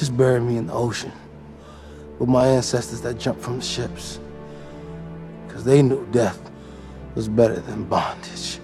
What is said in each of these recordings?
Just bury me in the ocean with my ancestors that jumped from the ships. Because they knew death was better than bondage.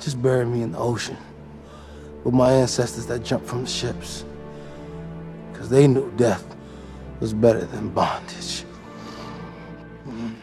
Just bury me in the ocean with my ancestors that jumped from the ships. Because they knew death was better than bondage. Mm.